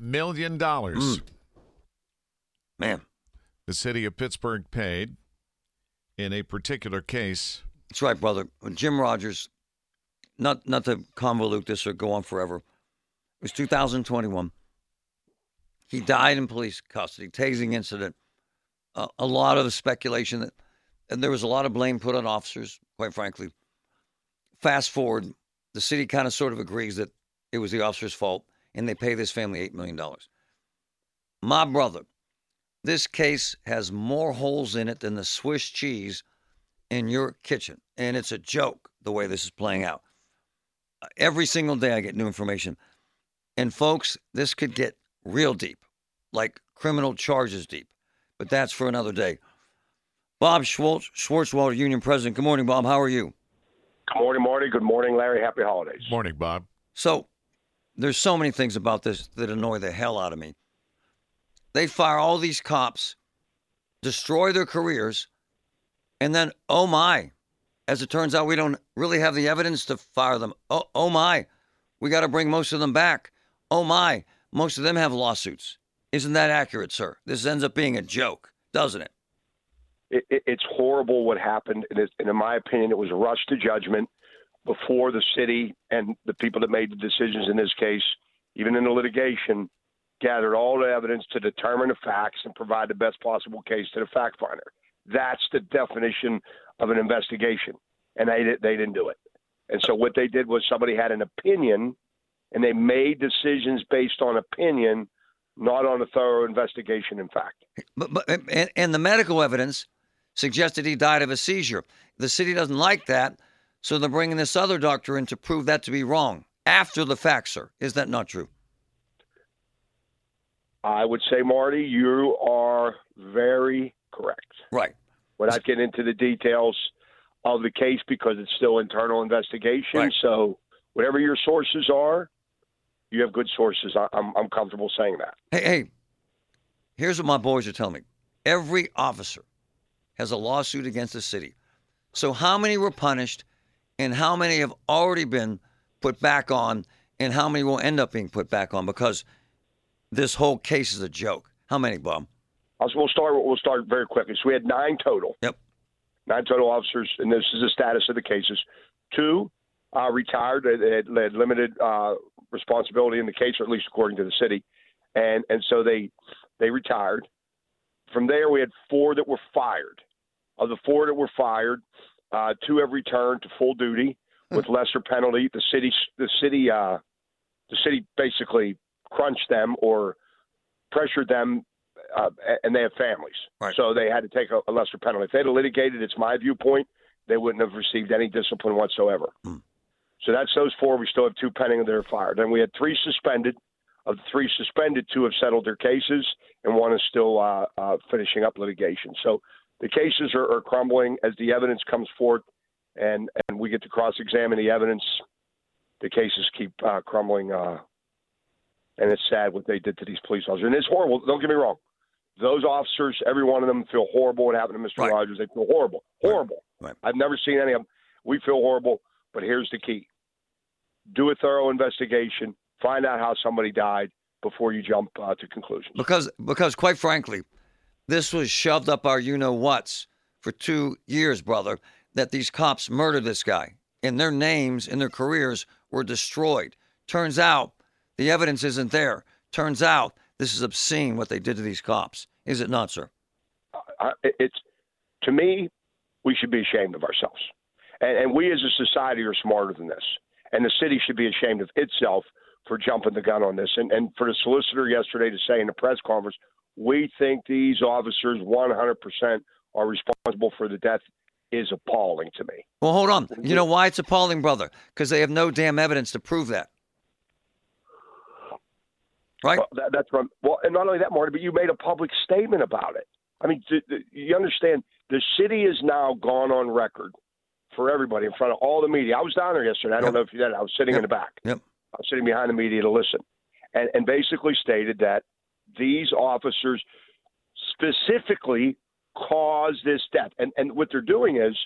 million dollars. Mm. Man, The city of Pittsburgh paid in a particular case. that's right, brother. Jim Rogers, not not to convolute this or go on forever, it was 2021. He died in police custody, tasing incident. Uh, a lot of speculation that, and there was a lot of blame put on officers. Quite frankly, fast forward, the city kind of sort of agrees that it was the officer's fault, and they pay this family eight million dollars. My brother, this case has more holes in it than the Swiss cheese in your kitchen. And it's a joke the way this is playing out. Every single day I get new information. And folks, this could get real deep, like criminal charges deep. But that's for another day. Bob Schwartz, Swartzwelder, Union President. Good morning, Bob. How are you? Good morning, Marty. Good morning, Larry. Happy holidays. Morning, Bob. So there's so many things about this that annoy the hell out of me. They fire all these cops, destroy their careers, and then, oh my, as it turns out, we don't really have the evidence to fire them. Oh, oh my, we got to bring most of them back. Oh my, most of them have lawsuits. Isn't that accurate, sir? This ends up being a joke, doesn't it? It, it, it's horrible what happened, and, and in my opinion, it was rushed to judgment before the city and the people that made the decisions in this case, even in the litigation, gathered all the evidence to determine the facts and provide the best possible case to the fact finder. That's the definition of an investigation, and they they didn't do it. And so what they did was somebody had an opinion, and they made decisions based on opinion, not on a thorough investigation in fact. But, but and, and the medical evidence suggested he died of a seizure. The city doesn't like that, so they're bringing this other doctor in to prove that to be wrong after the fact, sir. Is that not true? I would say, Marty, you are very correct. Right. Without getting into the details of the case because it's still internal investigation. Right. So whatever your sources are, you have good sources. I, I'm, I'm comfortable saying that. Hey, hey, here's what my boys are telling me. Every officer has a lawsuit against the city. So how many were punished and how many have already been put back on and how many will end up being put back on because this whole case is a joke? How many, Bob? Also, we'll start. We'll start very quickly. So we had nine total. Yep. Nine total officers, and this is the status of the cases. Two uh, retired. They had, they had limited uh, responsibility in the case, or at least according to the city, and and so they they retired. From there, we had four that were fired. Of the four that were fired, uh, two have returned to full duty with lesser penalty. The city, the city, uh, the city basically crunched them or pressured them, uh, and they have families, Right. so they had to take a, a lesser penalty. If they'd have litigated, it's my viewpoint, they wouldn't have received any discipline whatsoever. So that's those four. We still have two pending that are fired. And we had three suspended. Of the three suspended, two have settled their cases, and one is still uh, uh, finishing up litigation. So the cases are, are crumbling as the evidence comes forth, and and we get to cross-examine the evidence. The cases keep uh, crumbling uh, and it's sad what they did to these police officers. And it's horrible. Don't get me wrong; those officers, every one of them, feel horrible. What happened to Mr. Right. Rogers? They feel horrible, horrible. Right. I've never seen any of them. We feel horrible, but here's the key: do a thorough investigation, find out how somebody died before you jump uh, to conclusions. Because, because quite frankly, this was shoved up our you know what's for two years, brother, that these cops murdered this guy and their names and their careers were destroyed. Turns out the evidence isn't there. Turns out this is obscene what they did to these cops. Is it not, sir? Uh, uh, I, it's to me, we should be ashamed of ourselves, and, and we as a society are smarter than this. And the city should be ashamed of itself for jumping the gun on this. And, and for the solicitor yesterday to say in the press conference, we think these officers 100% are responsible for the death is appalling to me. Well, hold on. You know why it's appalling, brother? Because they have no damn evidence to prove that. Right? Well, that, that's what, well, and not only that, Marty, but you made a public statement about it. I mean, th- th- you understand the city has now gone on record for everybody in front of all the media. I was down there yesterday. I don't know if you did. I was sitting in the back. Yep. I was sitting behind the media to listen, and, and basically stated that these officers specifically caused this death. And and what they're doing is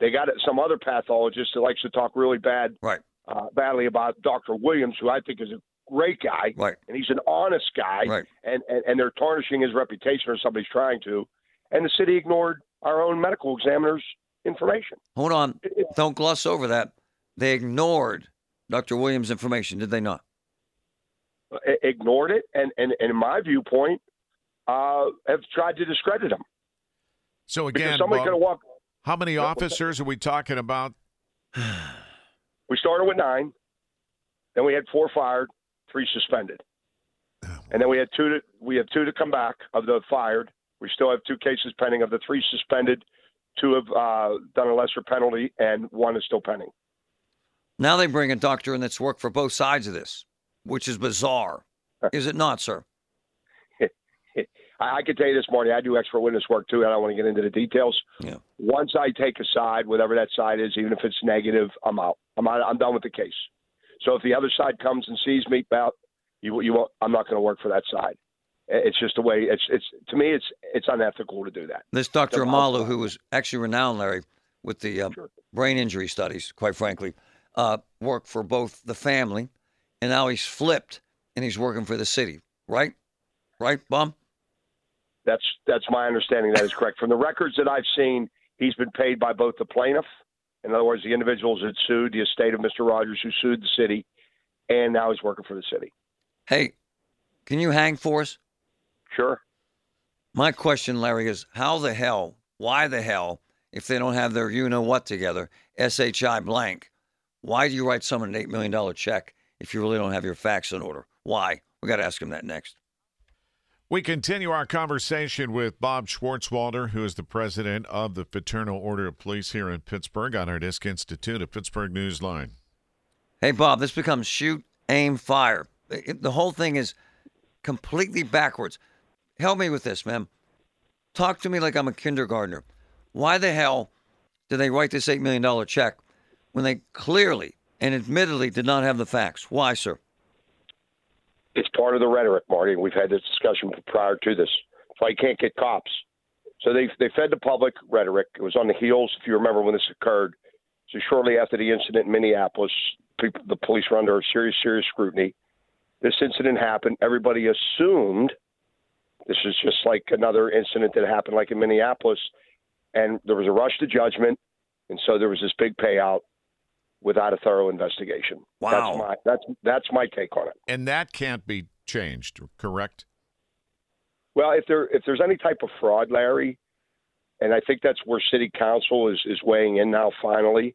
they got some other pathologist that likes to talk really bad, Right. uh, badly about Dr. Williams, who I think is a great guy, Right. and he's an honest guy, Right. and, and and they're tarnishing his reputation, or somebody's trying to, and the city ignored our own medical examiner's information. Hold on. Don't gloss over that. They ignored Dr. Williams' information, did they not? I- ignored it, and, and, and in my viewpoint, uh, have tried to discredit him. So again, somebody Bob, could have how many officers are we talking about? We started with nine, then we had four fired, three suspended, and then we had two. To, we have two to come back of the fired. We still have two cases pending of the three suspended. Two have uh, done a lesser penalty, and one is still pending. Now they bring a doctor in that's worked for both sides of this, which is bizarre. Is it not, sir? I, can tell you this, morning, I do expert witness work too. I don't want to get into the details. Yeah. Once I take a side, whatever that side is, even if it's negative, I'm out. I'm out. I'm done with the case. So if the other side comes and sees me, about you, you won't, I'm not going to work for that side. It's just the way. It's it's to me, it's it's unethical to do that. This Dr. They're Omalu, who was actually renowned, Larry, with the uh, Sure. brain injury studies, quite frankly, uh, worked for both the family, and now he's flipped and he's working for the city. Right? Right, Bum? That's that's my understanding. That is correct. From the records that I've seen, he's been paid by both the plaintiff, in other words, the individuals that sued the estate of Mr. Rogers, who sued the city, and now he's working for the city. Hey, can you hang for us? Sure. My question, Larry, is how the hell, why the hell, if they don't have their you know what together, SHI blank, why do you write someone an $8 million check if you really don't have your facts in order? Why? We got to ask him that next. We continue our conversation with Bob Swartzwelder, who is the president of the Fraternal Order of Police here in Pittsburgh on our Disc Institute at Pittsburgh Newsline. Hey, Bob, this becomes shoot, aim, fire. It- the whole thing is completely backwards. Help me with this, man. Talk to me like I'm a kindergartner. Why the hell did they write this $8 million check when they clearly and admittedly did not have the facts? Why, sir? it's part of the rhetoric, Marty. We've had this discussion prior to this. That's why you can't get cops. So they they fed the public rhetoric. It was on the heels, if you remember, when this occurred. So shortly after the incident in Minneapolis, people, the police were under serious, serious scrutiny. This incident happened. Everybody assumed this is just like another incident that happened, like in Minneapolis, and there was a rush to judgment, and so there was this big payout without a thorough investigation. Wow. That's my that's that's my take on it. And that can't be changed, correct? Well, if there if there's any type of fraud, Larry, and I think that's where City Council is is weighing in now. Finally,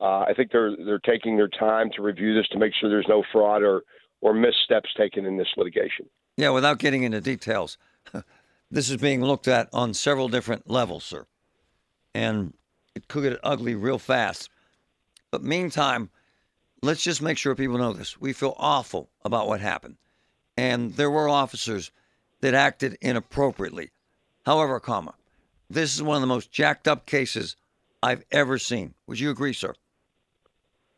uh, I think they're they're taking their time to review this to make sure there's no fraud or or missteps taken in this litigation. Yeah, without getting into details, this is being looked at on several different levels, sir. And it could get ugly real fast. But meantime, let's just make sure people know this. We feel awful about what happened. And there were officers that acted inappropriately. However, comma, this is one of the most jacked up cases I've ever seen. Would you agree, sir?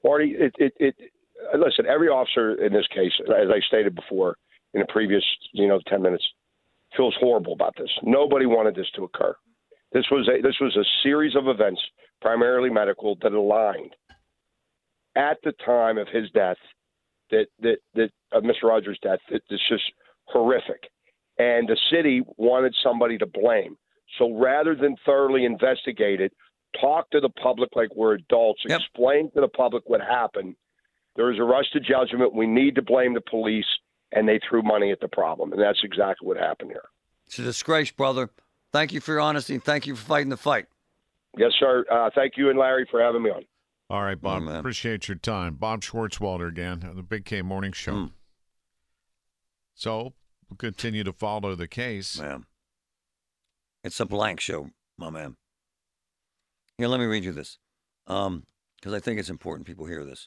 Marty, it, it, it listen, every officer in this case, as I stated before in the previous, you know, ten minutes, feels horrible about this. Nobody wanted this to occur. This was a this was a series of events, primarily medical, that aligned at the time of his death. That that that of Mr. Rogers' death. That it's just horrific, and the city wanted somebody to blame. So rather than thoroughly investigate it, talk to the public like we're adults, Yep. explain to the public what happened. There was a rush to judgment. We need to blame the police, and they threw money at the problem, and that's exactly what happened here. It's a disgrace, brother. Thank you for your honesty. Thank you for fighting the fight. Yes, sir. Uh, thank you and Larry for having me on. All right, Bob. man. appreciate your time. Bob Swartzwelder again on the Big K Morning Show. So we'll continue to follow the case. Man. It's a blank show, my man. Here, let me read you this. Um, because I think it's important people hear this.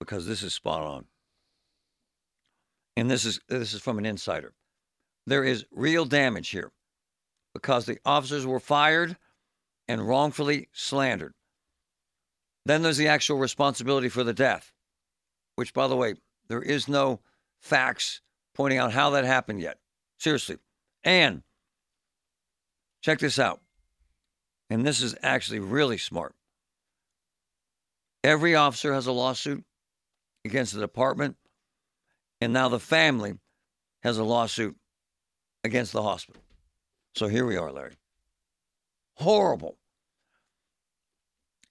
Because this is spot on. And this is this is from an insider. There is real damage here because the officers were fired and wrongfully slandered. Then there's the actual responsibility for the death, which, by the way, there is no facts pointing out how that happened yet. Seriously. And check this out. And this is actually really smart. Every officer has a lawsuit against the department, and now the family has a lawsuit against the hospital. So here we are, Larry. Horrible.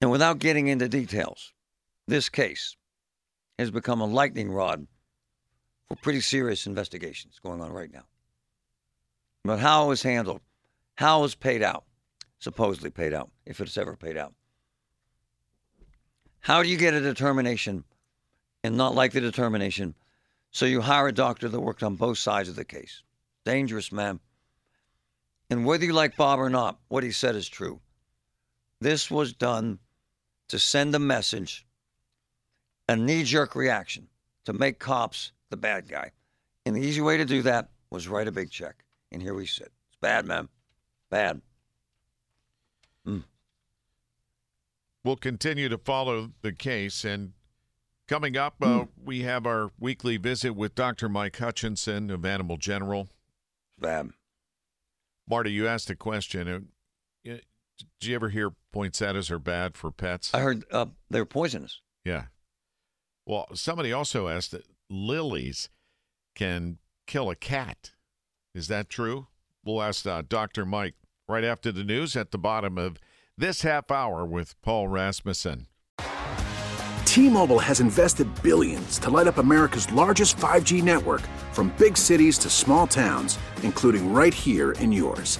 And without getting into details, this case has become a lightning rod for pretty serious investigations going on right now. But how it was handled, how it was paid out, supposedly paid out, if it's ever paid out. How do you get a determination and not like the determination? So you hire a doctor that worked on both sides of the case. Dangerous, man. And whether you like Bob or not, what he said is true. This was done to send a message, a knee jerk reaction to make cops the bad guy. And the easy way to do that was write a big check. And here we sit. It's bad, man. Bad. Mm. We'll continue to follow the case. And coming up, uh, mm. we have our weekly visit with Dr. Mike Hutchinson of Animal General. Bad. Marty, you asked a question. Uh, Did you ever hear poinsettias are bad for pets? I heard uh, they're poisonous. Yeah. Well, somebody also asked that lilies can kill a cat. Is that true? We'll ask uh, Dr. Mike right after the news at the bottom of this half hour with Paul Rasmussen. T-Mobile has invested billions to light up America's largest 5G network from big cities to small towns, including right here in yours.